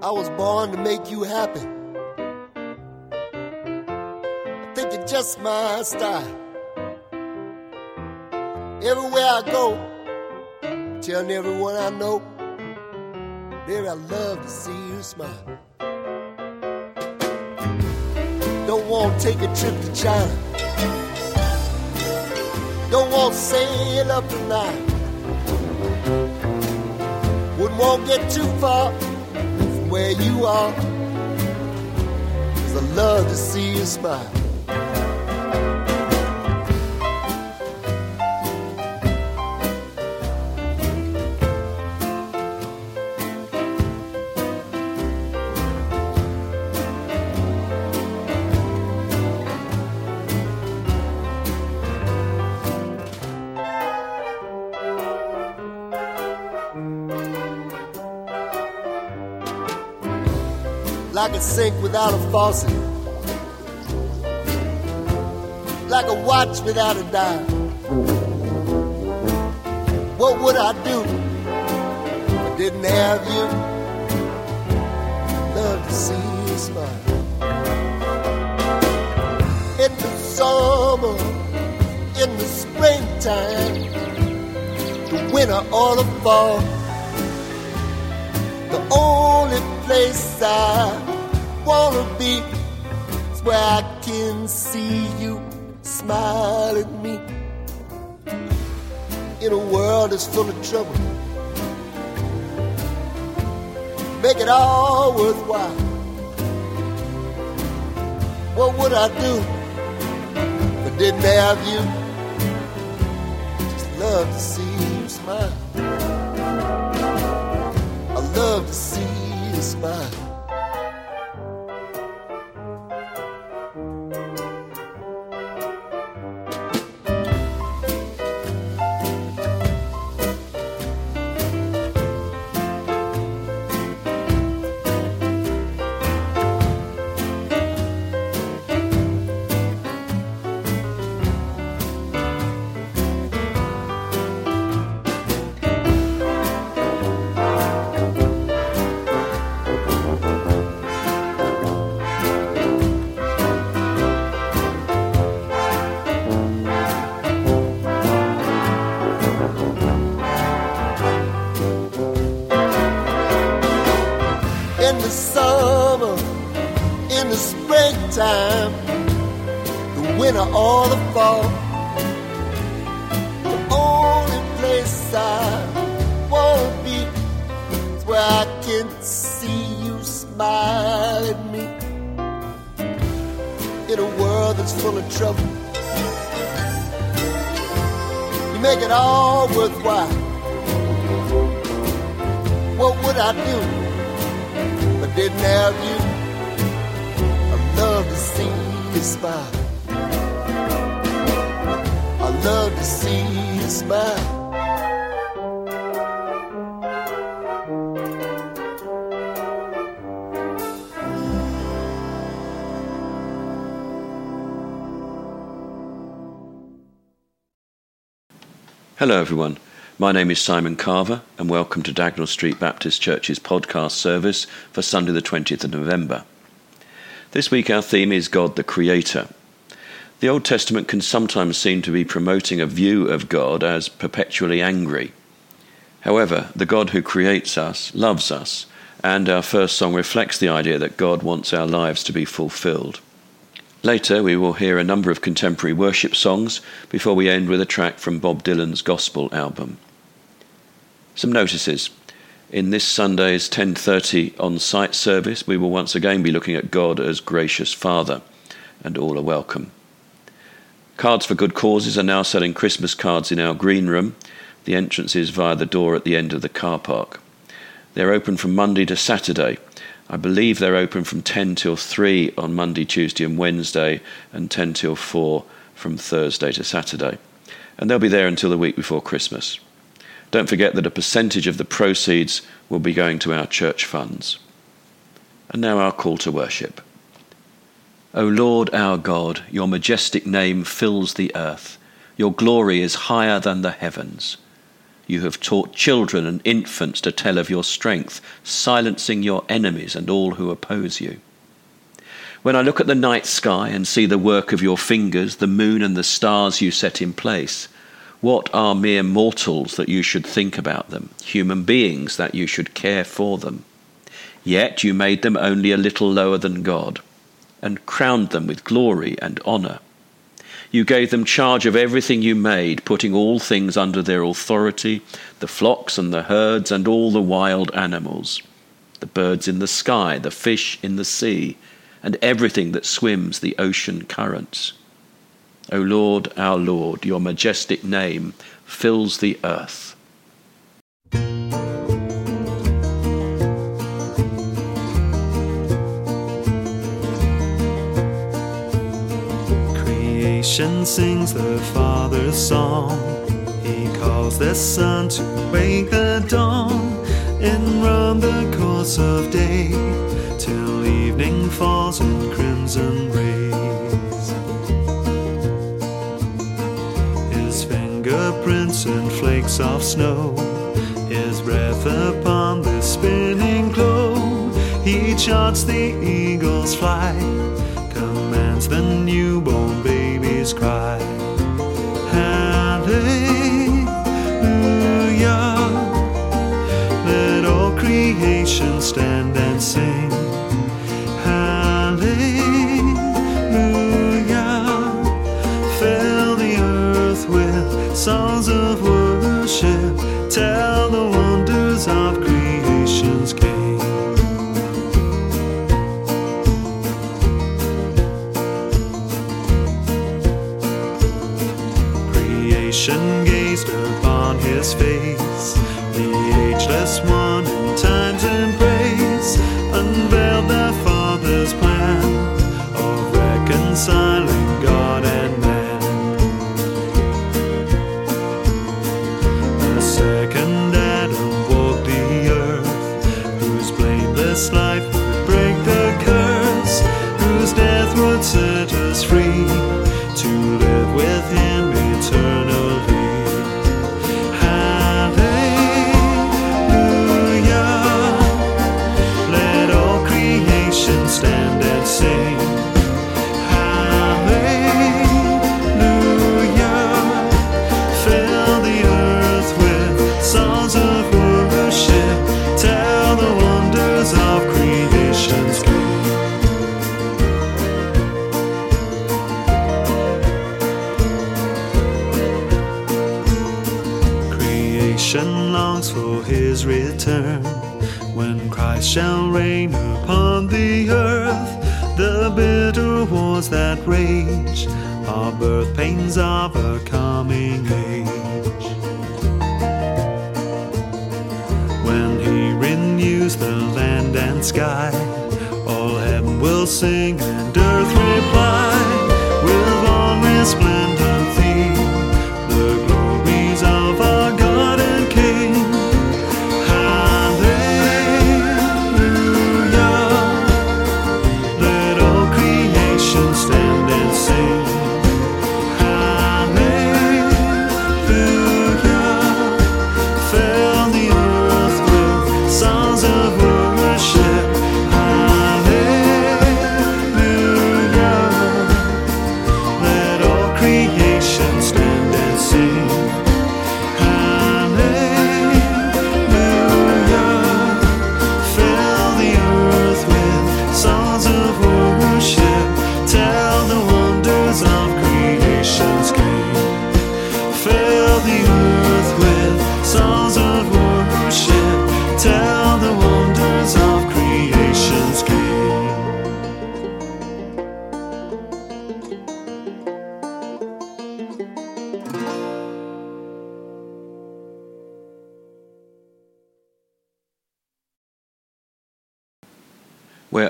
I was born to make you happy. I think you're just my style. Everywhere I go, telling everyone I know, baby, I love to see you smile. Don't want to take a trip to China. Don't want to sail up the Nile. Wouldn't want to get too far where you are. Cause I love to see you smile. Like a sink without a faucet, like a watch without a dial. What would I do if I didn't have you? Love to see you smile. In the summer, in the springtime, the winter or the fall, the only place I wanna be is where I can see you smile at me. In a world that's full of trouble, make it all worthwhile. What would I do if I didn't have you? Just love to see you smile. I love to see you smile. In the summer, in the springtime, the winter or the fall. The only place I wanna be is where I can see you smile at me. In a world that's full of trouble, you make it all worthwhile. What would I do? Didn't have you. I love to see you smile. I love to see you smile. Hello, everyone. My name is Simon Carver, and welcome to Dagnall Street Baptist Church's podcast service for Sunday, the 20th of November. This week, our theme is God the Creator. The Old Testament can sometimes seem to be promoting a view of God as perpetually angry. However, the God who creates us loves us, and our first song reflects the idea that God wants our lives to be fulfilled. Later, we will hear a number of contemporary worship songs before we end with a track from Bob Dylan's gospel album. Some notices. In this Sunday's 10:30 on-site service, we will once again be looking at God as gracious Father, and all are welcome. Cards for Good Causes are now selling Christmas cards in our green room. The entrance is via the door at the end of the car park. They're open from Monday to Saturday. I believe they're open from 10 till 3 on Monday, Tuesday, and Wednesday, and 10 till 4 from Thursday to Saturday. And they'll be there until the week before Christmas. Don't forget that a percentage of the proceeds will be going to our church funds. And now our call to worship. O Lord our God, your majestic name fills the earth. Your glory is higher than the heavens. You have taught children and infants to tell of your strength, silencing your enemies and all who oppose you. When I look at the night sky and see the work of your fingers, the moon and the stars you set in place, what are mere mortals that you should think about them, human beings that you should care for them? Yet you made them only a little lower than God, and crowned them with glory and honour. You gave them charge of everything you made, putting all things under their authority the flocks and the herds and all the wild animals, the birds in the sky, the fish in the sea, and everything that swims the ocean currents. O Lord, our Lord, your majestic name fills the earth. Creation sings the Father's song. He calls the sun to wake the dawn and run the course of day till evening falls in crimson rays. Fingerprints and flakes of snow, his breath upon the spinning globe. He charts the eagle's flight, commands the newborn baby's cry. Hallelujah. Let all creation stand Creation gazed upon his face, the ageless one in time's embrace, shall reign upon the earth. The bitter wars that rage are birth pains of a coming age. When he renews the land and sky, all heaven will sing and earth reply with one resplendent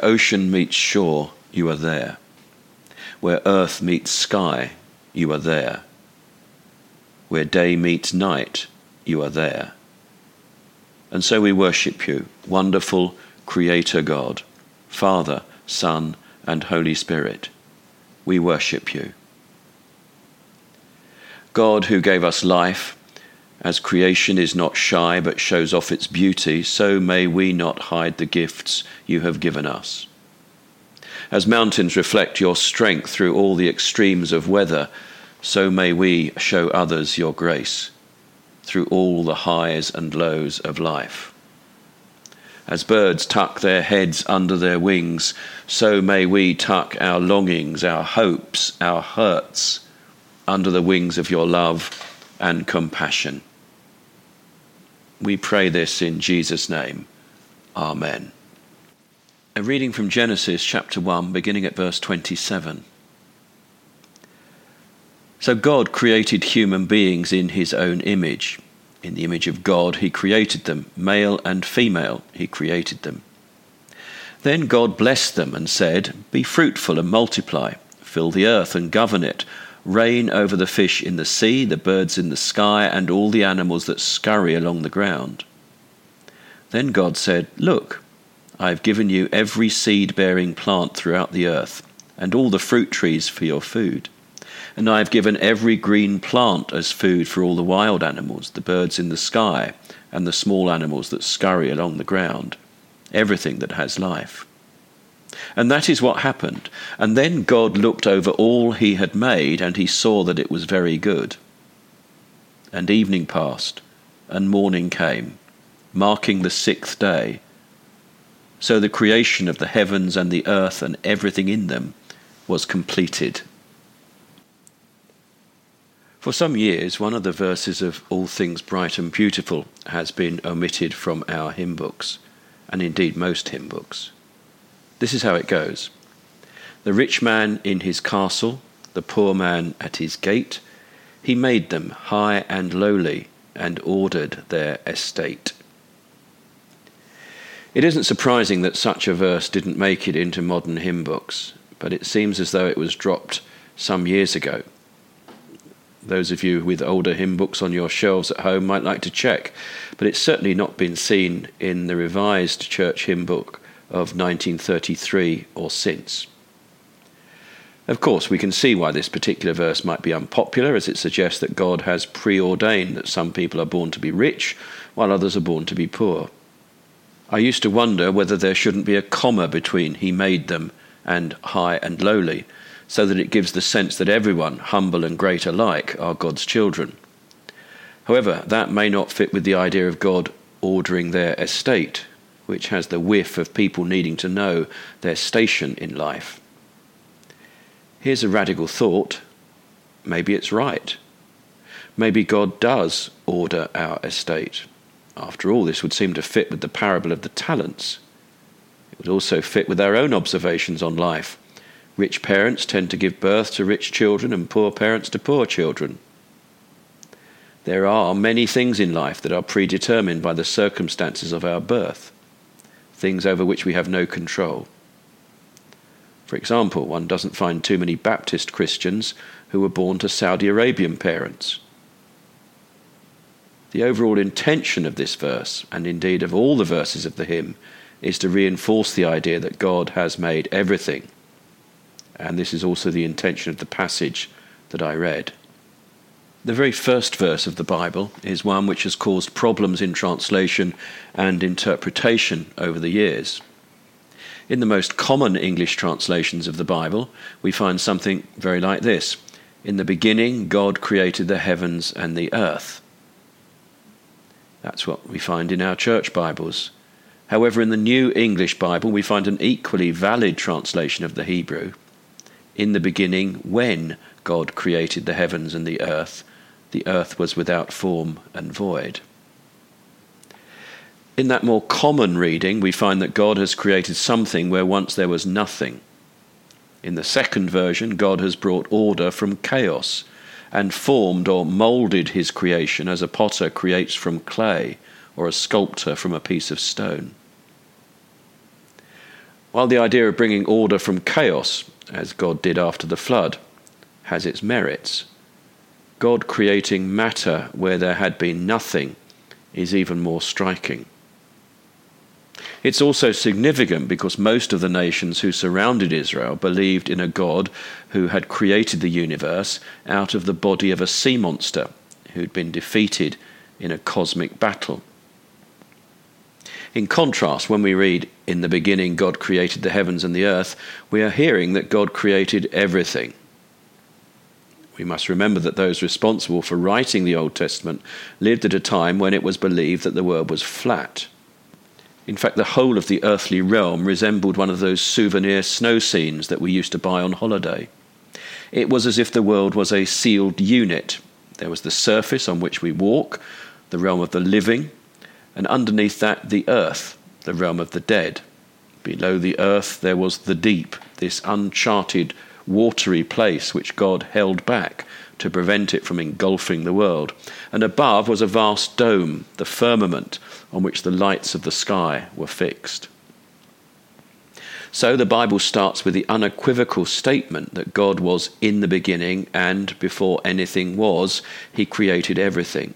ocean meets shore, you are there. Where earth meets sky, you are there. Where day meets night, you are there. And so we worship you, wonderful Creator God, Father, Son, and Holy Spirit. We worship you. God, who gave us life, As creation is not shy but shows off its beauty, so may we not hide the gifts you have given us. As mountains reflect your strength through all the extremes of weather, so may we show others your grace through all the highs and lows of life. As birds tuck their heads under their wings, so may we tuck our longings, our hopes, our hurts under the wings of your love and compassion. We pray this in Jesus' name. Amen. A reading from Genesis chapter 1, beginning at verse 27. So God created human beings in his own image. In the image of God, he created them, male and female, he created them. Then God blessed them and said, Be fruitful and multiply, fill the earth and govern it reign over the fish in the sea, the birds in the sky, and all the animals that scurry along the ground. Then God said, Look, I have given you every seed bearing plant throughout the earth, and all the fruit trees for your food. And I have given every green plant as food for all the wild animals, the birds in the sky, and the small animals that scurry along the ground, everything that has life. And that is what happened. And then God looked over all he had made, and he saw that it was very good. And evening passed, and morning came, marking the sixth day. So the creation of the heavens and the earth and everything in them was completed. For some years, one of the verses of All Things Bright and Beautiful has been omitted from our hymn books, and indeed most hymn books. This is how it goes The rich man in his castle, the poor man at his gate, he made them high and lowly, and ordered their estate. It isn't surprising that such a verse didn't make it into modern hymn books, but it seems as though it was dropped some years ago. Those of you with older hymn books on your shelves at home might like to check, but it's certainly not been seen in the revised church hymn book of 1933 or since. Of course, we can see why this particular verse might be unpopular, as it suggests that God has preordained that some people are born to be rich, while others are born to be poor. I used to wonder whether there shouldn't be a comma between He made them and high and lowly, so that it gives the sense that everyone, humble and great alike, are God's children. However, that may not fit with the idea of God ordering their estate, which has the whiff of people needing to know their station in life. Here's a radical thought. Maybe it's right. Maybe God does order our estate. After all, this would seem to fit with the parable of the talents. It would also fit with our own observations on life. Rich parents tend to give birth to rich children, and poor parents to poor children. There are many things in life that are predetermined by the circumstances of our birth things over which we have no control. For example, one doesn't find too many Baptist Christians who were born to Saudi Arabian parents. The overall intention of this verse, and indeed of all the verses of the hymn, is to reinforce the idea that God has made everything. And this is also the intention of the passage that I read. The very first verse of the Bible is one which has caused problems in translation and interpretation over the years. In the most common English translations of the Bible, we find something very like this In the beginning, God created the heavens and the earth. That's what we find in our church Bibles. However, in the New English Bible, we find an equally valid translation of the Hebrew. In the beginning, when God created the heavens and the earth, the earth was without form and void. In that more common reading, we find that God has created something where once there was nothing. In the second version, God has brought order from chaos and formed or moulded his creation as a potter creates from clay or a sculptor from a piece of stone. While the idea of bringing order from chaos, as God did after the flood, has its merits, God creating matter where there had been nothing is even more striking. It's also significant because most of the nations who surrounded Israel believed in a God who had created the universe out of the body of a sea monster who'd been defeated in a cosmic battle. In contrast, when we read, In the beginning God created the heavens and the earth, we are hearing that God created everything. We must remember that those responsible for writing the Old Testament lived at a time when it was believed that the world was flat. In fact, the whole of the earthly realm resembled one of those souvenir snow scenes that we used to buy on holiday. It was as if the world was a sealed unit. There was the surface on which we walk, the realm of the living, and underneath that, the earth, the realm of the dead. Below the earth, there was the deep, this uncharted watery place which God held back to prevent it from engulfing the world. And above was a vast dome, the firmament, on which the lights of the sky were fixed. So the Bible starts with the unequivocal statement that God was in the beginning and before anything was, he created everything.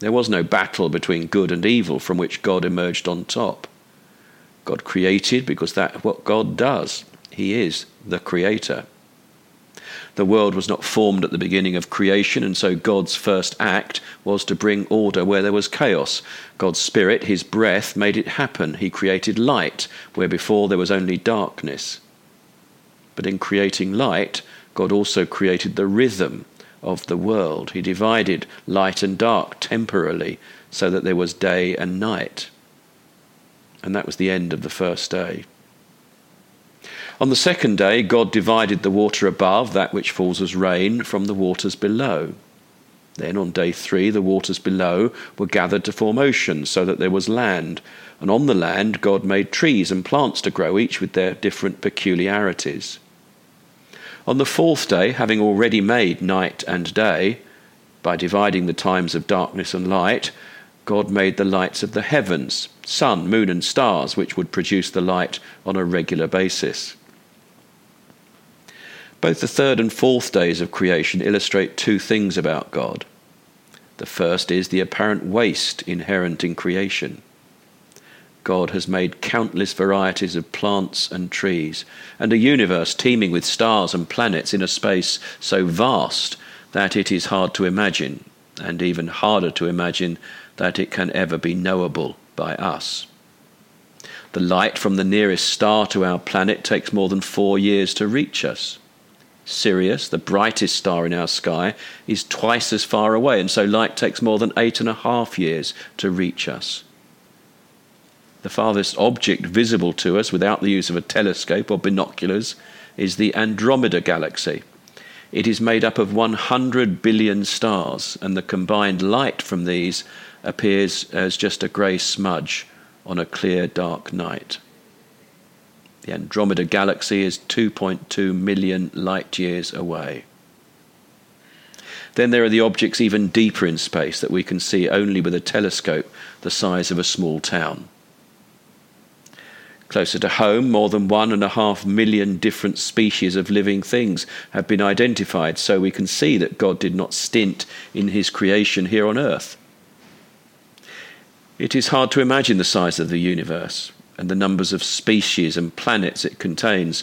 There was no battle between good and evil from which God emerged on top. God created because that's what God does. He is the creator. The world was not formed at the beginning of creation, and so God's first act was to bring order where there was chaos. God's Spirit, His breath, made it happen. He created light where before there was only darkness. But in creating light, God also created the rhythm of the world. He divided light and dark temporarily so that there was day and night. And that was the end of the first day. On the second day, God divided the water above, that which falls as rain, from the waters below. Then on day three, the waters below were gathered to form oceans, so that there was land. And on the land, God made trees and plants to grow, each with their different peculiarities. On the fourth day, having already made night and day, by dividing the times of darkness and light, God made the lights of the heavens, sun, moon, and stars, which would produce the light on a regular basis. Both the third and fourth days of creation illustrate two things about God. The first is the apparent waste inherent in creation. God has made countless varieties of plants and trees, and a universe teeming with stars and planets in a space so vast that it is hard to imagine, and even harder to imagine that it can ever be knowable by us. The light from the nearest star to our planet takes more than four years to reach us. Sirius, the brightest star in our sky, is twice as far away, and so light takes more than eight and a half years to reach us. The farthest object visible to us without the use of a telescope or binoculars is the Andromeda Galaxy. It is made up of 100 billion stars, and the combined light from these appears as just a grey smudge on a clear, dark night. The Andromeda Galaxy is 2.2 million light years away. Then there are the objects even deeper in space that we can see only with a telescope the size of a small town. Closer to home, more than one and a half million different species of living things have been identified, so we can see that God did not stint in his creation here on earth. It is hard to imagine the size of the universe and the numbers of species and planets it contains,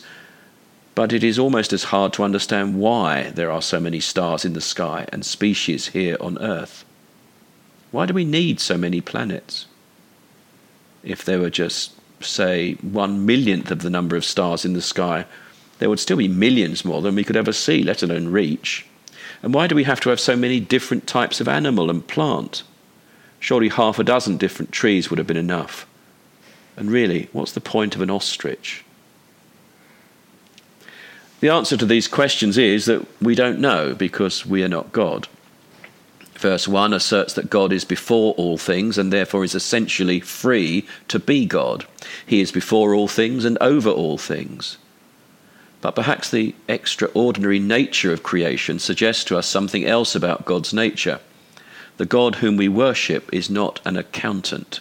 but it is almost as hard to understand why there are so many stars in the sky and species here on Earth. Why do we need so many planets? If there were just, say, one millionth of the number of stars in the sky, there would still be millions more than we could ever see, let alone reach. And why do we have to have so many different types of animal and plant? Surely half a dozen different trees would have been enough. And really, what's the point of an ostrich? The answer to these questions is that we don't know because we are not God. Verse 1 asserts that God is before all things and therefore is essentially free to be God. He is before all things and over all things. But perhaps the extraordinary nature of creation suggests to us something else about God's nature. The God whom we worship is not an accountant.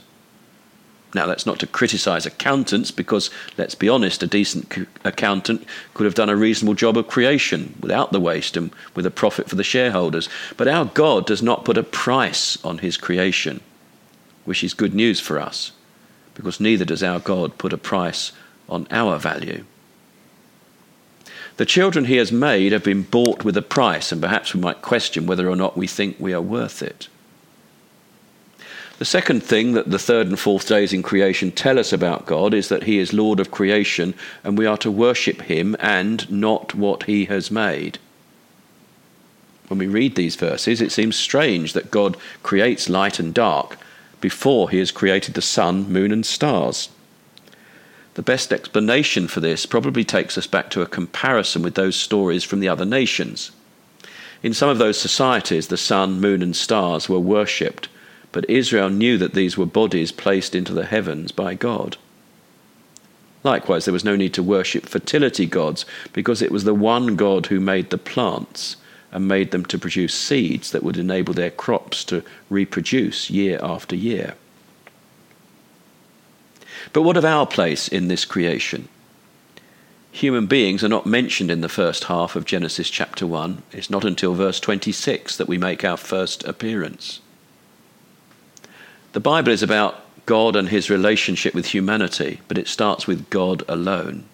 Now, that's not to criticize accountants, because let's be honest, a decent accountant could have done a reasonable job of creation without the waste and with a profit for the shareholders. But our God does not put a price on his creation, which is good news for us, because neither does our God put a price on our value. The children he has made have been bought with a price, and perhaps we might question whether or not we think we are worth it. The second thing that the third and fourth days in creation tell us about God is that He is Lord of creation and we are to worship Him and not what He has made. When we read these verses, it seems strange that God creates light and dark before He has created the sun, moon, and stars. The best explanation for this probably takes us back to a comparison with those stories from the other nations. In some of those societies, the sun, moon, and stars were worshipped but Israel knew that these were bodies placed into the heavens by God. Likewise, there was no need to worship fertility gods because it was the one God who made the plants and made them to produce seeds that would enable their crops to reproduce year after year. But what of our place in this creation? Human beings are not mentioned in the first half of Genesis chapter 1. It's not until verse 26 that we make our first appearance. The Bible is about God and his relationship with humanity, but it starts with God alone.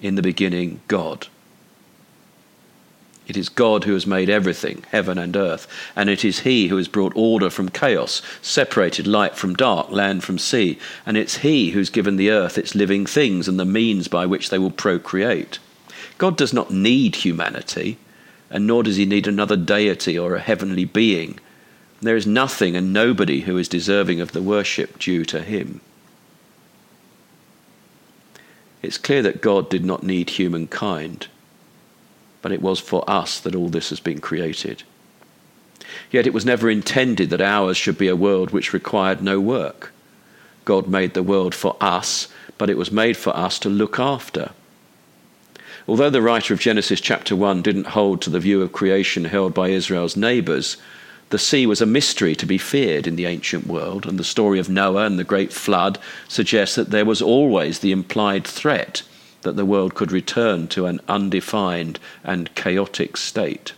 In the beginning, God. It is God who has made everything, heaven and earth, and it is He who has brought order from chaos, separated light from dark, land from sea, and it's He who's given the earth its living things and the means by which they will procreate. God does not need humanity, and nor does He need another deity or a heavenly being there is nothing and nobody who is deserving of the worship due to him. It's clear that God did not need humankind, but it was for us that all this has been created. Yet it was never intended that ours should be a world which required no work. God made the world for us, but it was made for us to look after. Although the writer of Genesis chapter 1 didn't hold to the view of creation held by Israel's neighbours, the sea was a mystery to be feared in the ancient world, and the story of Noah and the great flood suggests that there was always the implied threat that the world could return to an undefined and chaotic state.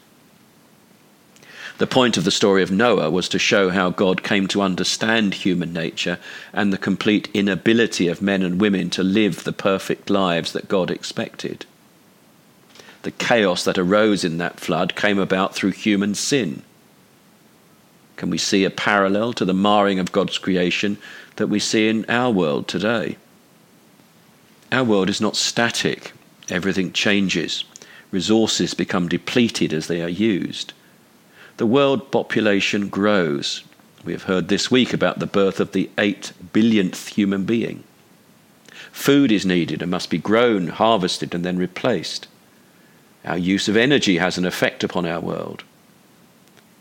The point of the story of Noah was to show how God came to understand human nature and the complete inability of men and women to live the perfect lives that God expected. The chaos that arose in that flood came about through human sin can we see a parallel to the marring of God's creation that we see in our world today? Our world is not static, everything changes. Resources become depleted as they are used. The world population grows. We have heard this week about the birth of the 8 billionth human being. Food is needed and must be grown, harvested, and then replaced. Our use of energy has an effect upon our world.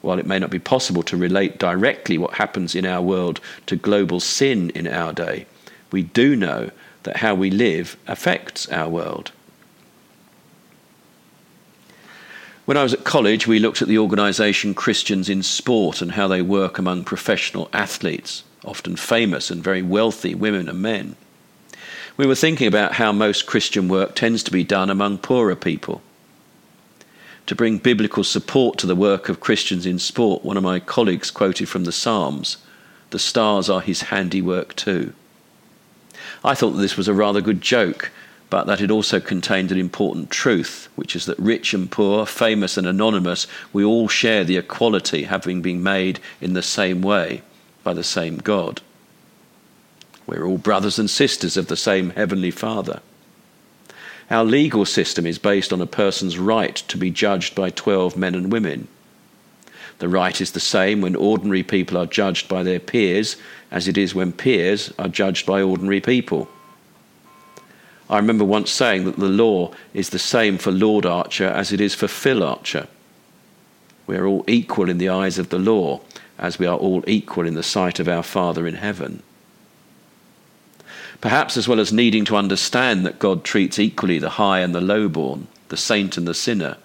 While it may not be possible to relate directly what happens in our world to global sin in our day, we do know that how we live affects our world. When I was at college, we looked at the organisation Christians in Sport and how they work among professional athletes, often famous and very wealthy women and men. We were thinking about how most Christian work tends to be done among poorer people to bring biblical support to the work of Christians in sport, one of my colleagues quoted from the Psalms The stars are his handiwork too. I thought that this was a rather good joke, but that it also contained an important truth, which is that rich and poor, famous and anonymous, we all share the equality, having been made in the same way by the same God. We're all brothers and sisters of the same Heavenly Father. Our legal system is based on a person's right to be judged by 12 men and women. The right is the same when ordinary people are judged by their peers as it is when peers are judged by ordinary people. I remember once saying that the law is the same for Lord Archer as it is for Phil Archer. We are all equal in the eyes of the law, as we are all equal in the sight of our Father in heaven. Perhaps as well as needing to understand that God treats equally the high and the lowborn, the saint and the sinner,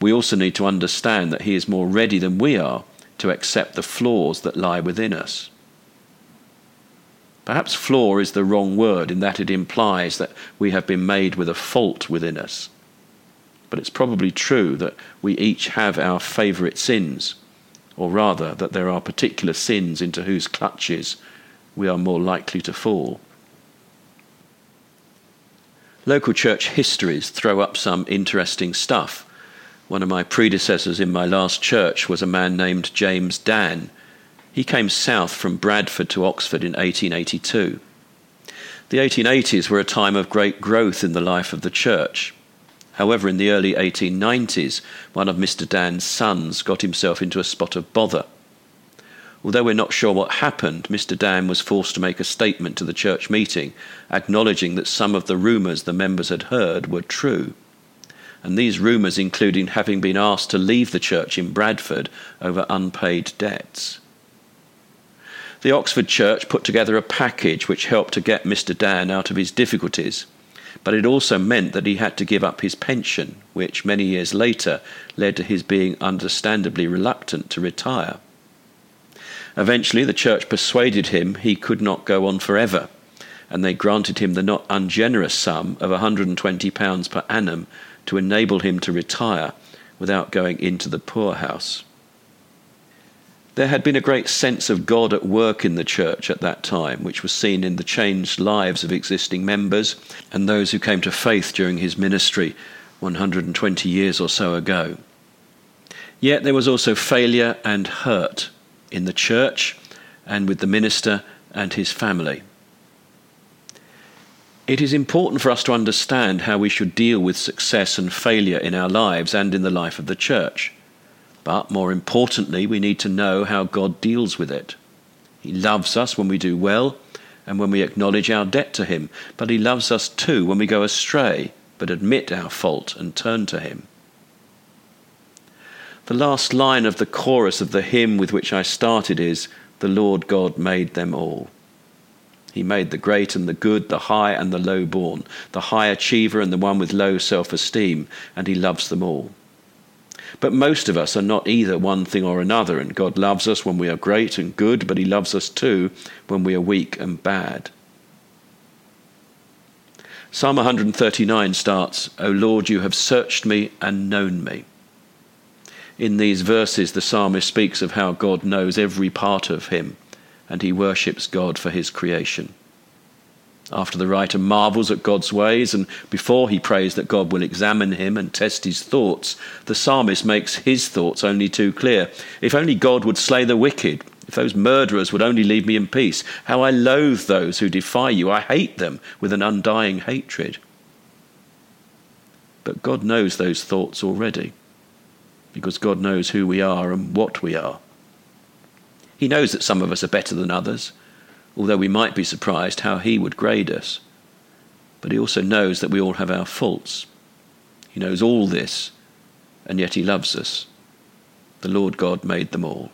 we also need to understand that He is more ready than we are to accept the flaws that lie within us. Perhaps flaw is the wrong word in that it implies that we have been made with a fault within us. But it's probably true that we each have our favourite sins, or rather, that there are particular sins into whose clutches we are more likely to fall. Local church histories throw up some interesting stuff. One of my predecessors in my last church was a man named James Dan. He came south from Bradford to Oxford in 1882. The 1880s were a time of great growth in the life of the church. However, in the early 1890s, one of Mr. Dan's sons got himself into a spot of bother. Although we're not sure what happened, Mr. Dan was forced to make a statement to the church meeting, acknowledging that some of the rumours the members had heard were true. And these rumours including having been asked to leave the church in Bradford over unpaid debts. The Oxford Church put together a package which helped to get Mr. Dan out of his difficulties but it also meant that he had to give up his pension, which many years later led to his being understandably reluctant to retire. Eventually, the church persuaded him he could not go on forever, and they granted him the not ungenerous sum of £120 per annum to enable him to retire without going into the poorhouse. There had been a great sense of God at work in the church at that time, which was seen in the changed lives of existing members and those who came to faith during his ministry 120 years or so ago. Yet there was also failure and hurt in the church and with the minister and his family. It is important for us to understand how we should deal with success and failure in our lives and in the life of the church. But more importantly, we need to know how God deals with it. He loves us when we do well and when we acknowledge our debt to Him, but He loves us too when we go astray but admit our fault and turn to Him. The last line of the chorus of the hymn with which I started is The Lord God made them all. He made the great and the good, the high and the low born, the high achiever and the one with low self esteem, and He loves them all. But most of us are not either one thing or another, and God loves us when we are great and good, but He loves us too when we are weak and bad. Psalm 139 starts, O Lord, you have searched me and known me. In these verses, the psalmist speaks of how God knows every part of him, and he worships God for his creation. After the writer marvels at God's ways, and before he prays that God will examine him and test his thoughts, the psalmist makes his thoughts only too clear. If only God would slay the wicked, if those murderers would only leave me in peace. How I loathe those who defy you. I hate them with an undying hatred. But God knows those thoughts already, because God knows who we are and what we are. He knows that some of us are better than others although we might be surprised how he would grade us. But he also knows that we all have our faults. He knows all this, and yet he loves us. The Lord God made them all.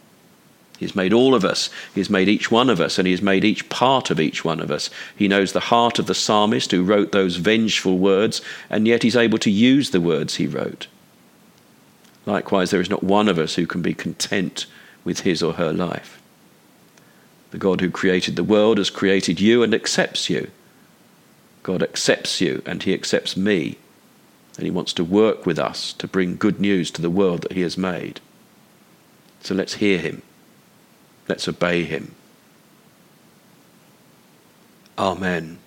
He has made all of us. He has made each one of us, and He has made each part of each one of us. He knows the heart of the psalmist who wrote those vengeful words, and yet He's able to use the words he wrote. Likewise, there is not one of us who can be content with his or her life. The God who created the world has created you and accepts you. God accepts you and He accepts me. And He wants to work with us to bring good news to the world that He has made. So let's hear Him. Let's obey Him. Amen.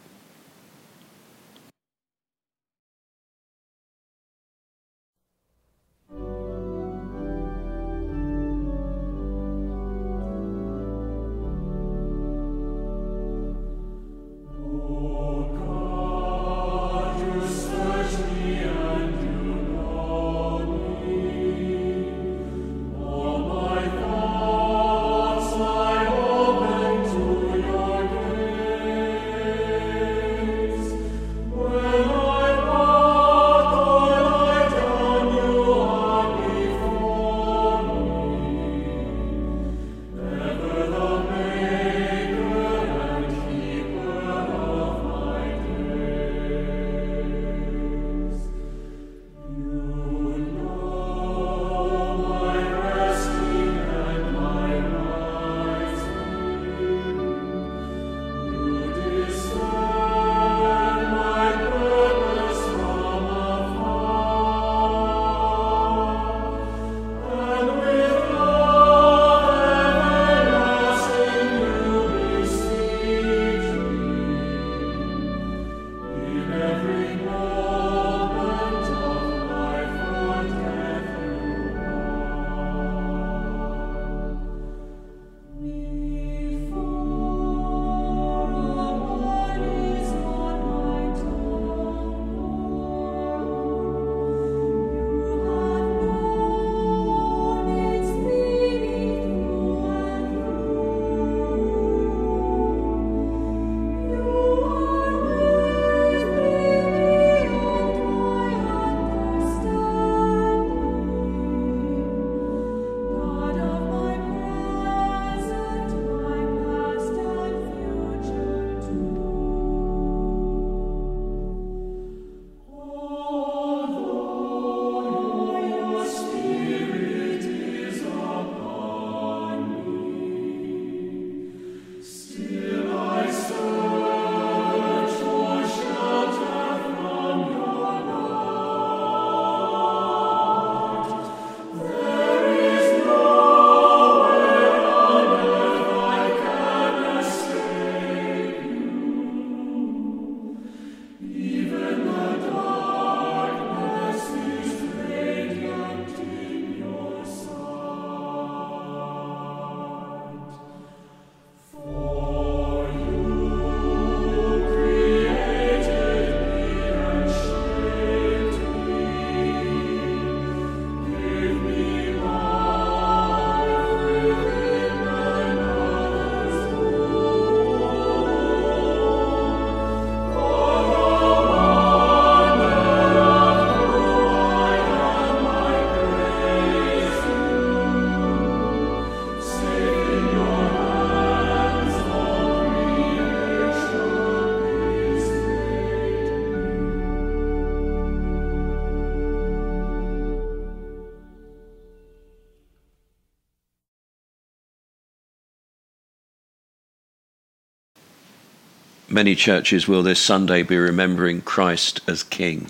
Many churches will this Sunday be remembering Christ as King,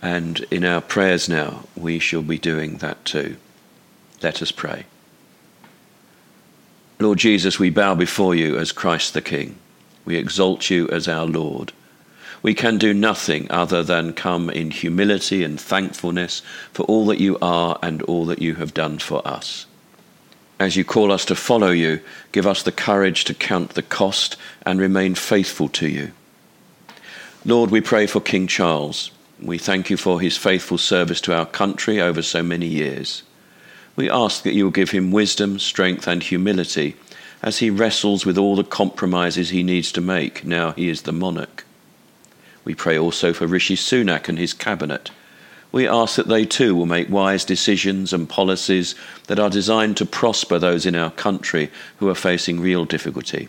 and in our prayers now we shall be doing that too. Let us pray. Lord Jesus, we bow before you as Christ the King. We exalt you as our Lord. We can do nothing other than come in humility and thankfulness for all that you are and all that you have done for us. As you call us to follow you, give us the courage to count the cost and remain faithful to you. Lord, we pray for King Charles. We thank you for his faithful service to our country over so many years. We ask that you will give him wisdom, strength, and humility as he wrestles with all the compromises he needs to make now he is the monarch. We pray also for Rishi Sunak and his cabinet. We ask that they too will make wise decisions and policies that are designed to prosper those in our country who are facing real difficulty.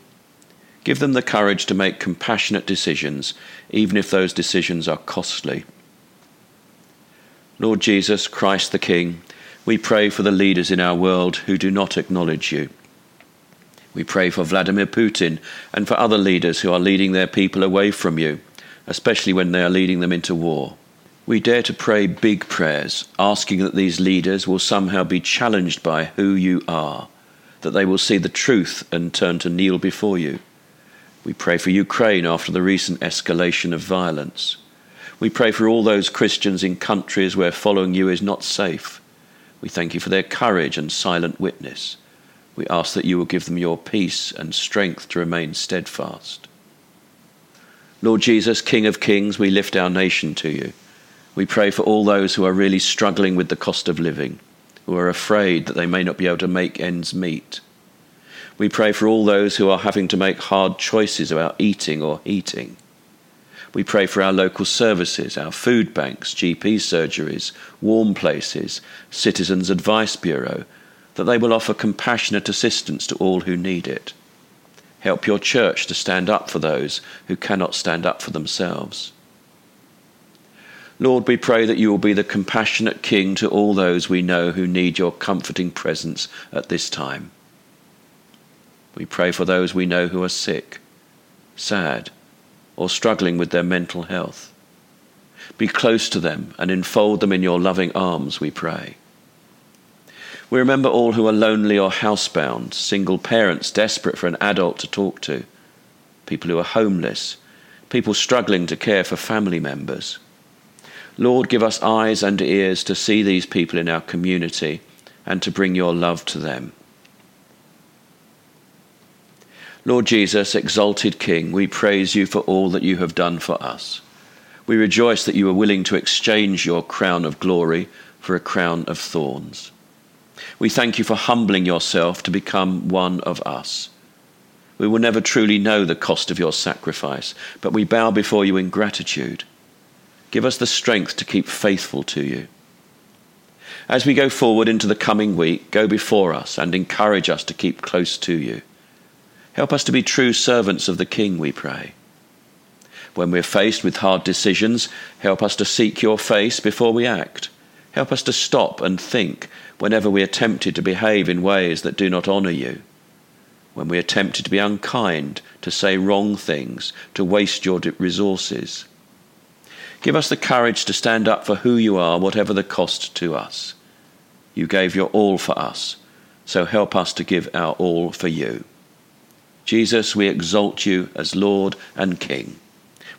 Give them the courage to make compassionate decisions, even if those decisions are costly. Lord Jesus, Christ the King, we pray for the leaders in our world who do not acknowledge you. We pray for Vladimir Putin and for other leaders who are leading their people away from you, especially when they are leading them into war. We dare to pray big prayers, asking that these leaders will somehow be challenged by who you are, that they will see the truth and turn to kneel before you. We pray for Ukraine after the recent escalation of violence. We pray for all those Christians in countries where following you is not safe. We thank you for their courage and silent witness. We ask that you will give them your peace and strength to remain steadfast. Lord Jesus, King of Kings, we lift our nation to you. We pray for all those who are really struggling with the cost of living, who are afraid that they may not be able to make ends meet. We pray for all those who are having to make hard choices about eating or heating. We pray for our local services, our food banks, GP surgeries, warm places, Citizens Advice Bureau, that they will offer compassionate assistance to all who need it. Help your church to stand up for those who cannot stand up for themselves. Lord, we pray that you will be the compassionate King to all those we know who need your comforting presence at this time. We pray for those we know who are sick, sad, or struggling with their mental health. Be close to them and enfold them in your loving arms, we pray. We remember all who are lonely or housebound, single parents desperate for an adult to talk to, people who are homeless, people struggling to care for family members. Lord, give us eyes and ears to see these people in our community and to bring your love to them. Lord Jesus, exalted King, we praise you for all that you have done for us. We rejoice that you are willing to exchange your crown of glory for a crown of thorns. We thank you for humbling yourself to become one of us. We will never truly know the cost of your sacrifice, but we bow before you in gratitude. Give us the strength to keep faithful to you. As we go forward into the coming week, go before us and encourage us to keep close to you. Help us to be true servants of the King, we pray. When we're faced with hard decisions, help us to seek your face before we act. Help us to stop and think whenever we are tempted to behave in ways that do not honour you. When we are tempted to be unkind, to say wrong things, to waste your resources. Give us the courage to stand up for who you are, whatever the cost to us. You gave your all for us, so help us to give our all for you. Jesus, we exalt you as Lord and King.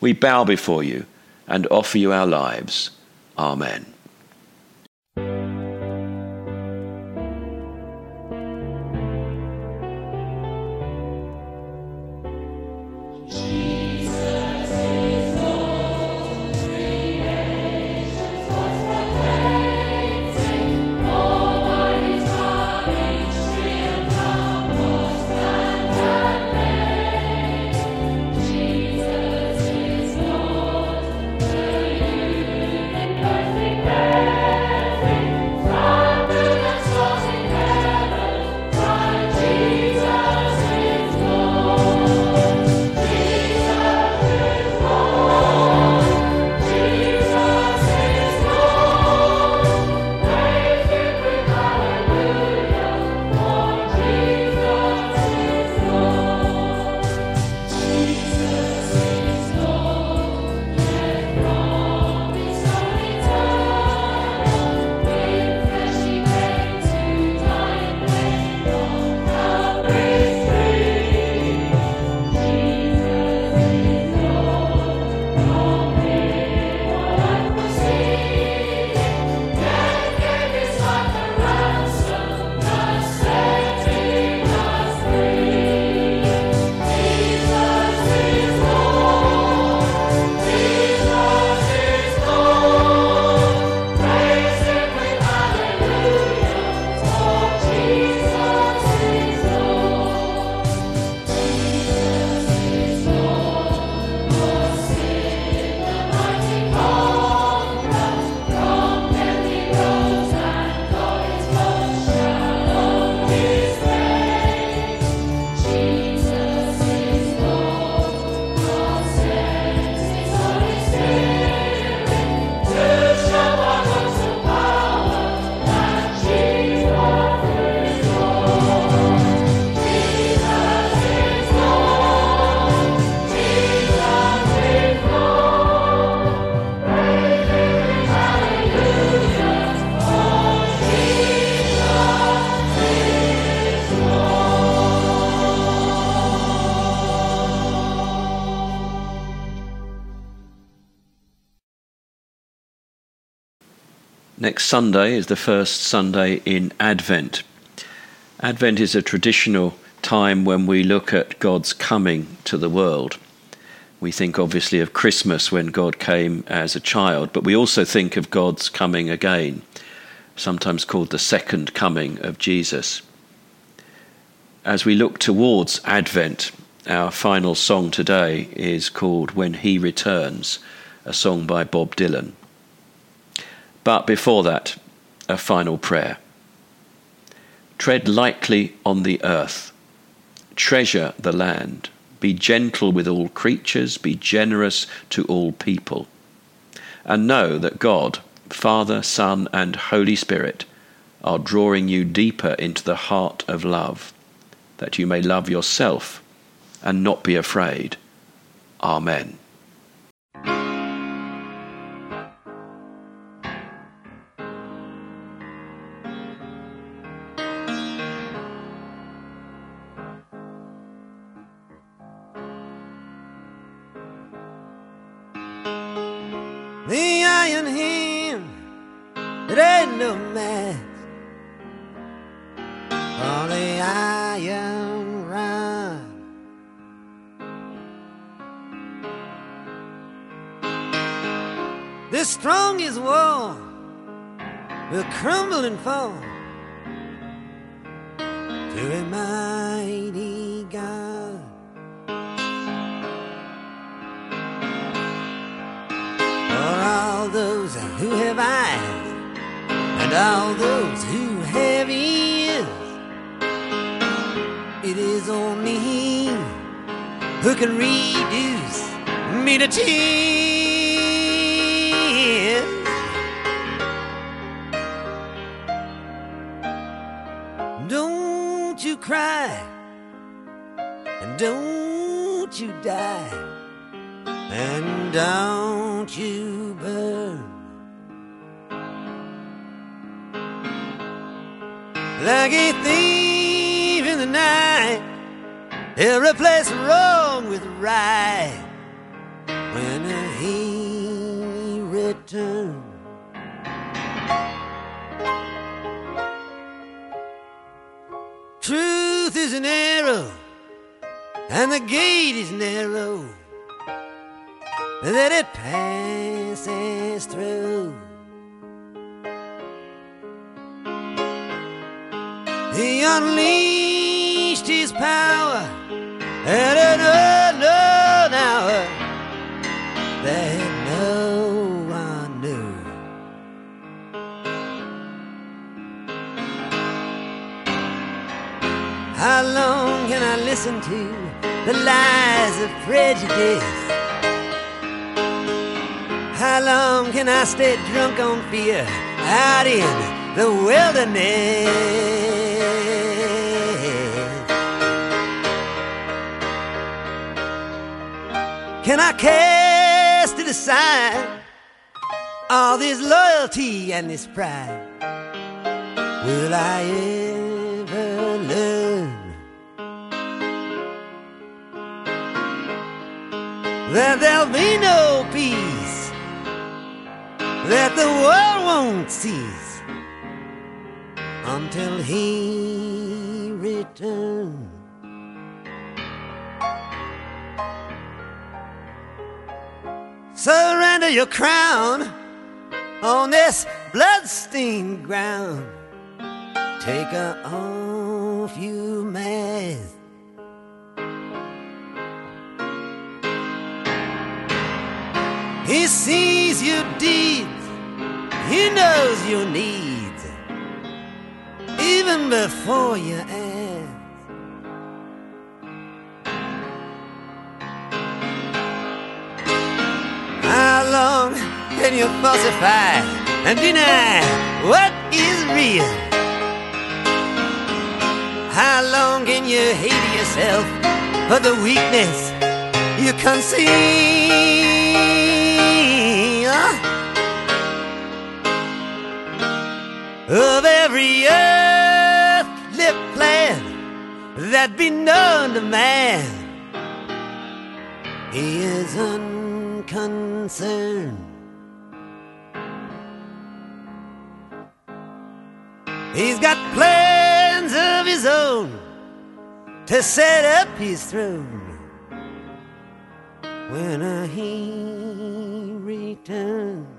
We bow before you and offer you our lives. Amen. Next Sunday is the first Sunday in Advent. Advent is a traditional time when we look at God's coming to the world. We think obviously of Christmas when God came as a child, but we also think of God's coming again, sometimes called the second coming of Jesus. As we look towards Advent, our final song today is called When He Returns, a song by Bob Dylan. But before that, a final prayer. Tread lightly on the earth, treasure the land, be gentle with all creatures, be generous to all people, and know that God, Father, Son, and Holy Spirit are drawing you deeper into the heart of love, that you may love yourself and not be afraid. Amen. The strongest wall will crumble and fall to a mighty God. For all those who have eyes and all those who have ears, it is only He who can reduce me to tears. Cry and don't you die and don't you burn like a thief in the night. He'll replace wrong with right when he returns. An arrow, and the gate is narrow that it passes through. He unleashed his power listen to the lies of prejudice? How long can I stay drunk on fear out in the wilderness? Can I cast aside? All this loyalty and this pride. Will I that there'll be no peace? that the world won't cease until he returns. Surrender your crown on this bloodstained ground. Take off, you mask. He sees your deeds, He knows your needs, even before you ask. How long can you falsify and deny what is real? How long can you hate yourself for the weakness you conceal? of every earthly plan that be known to man. He is unconcerned. He's got plans of his own to set up his throne when he returns.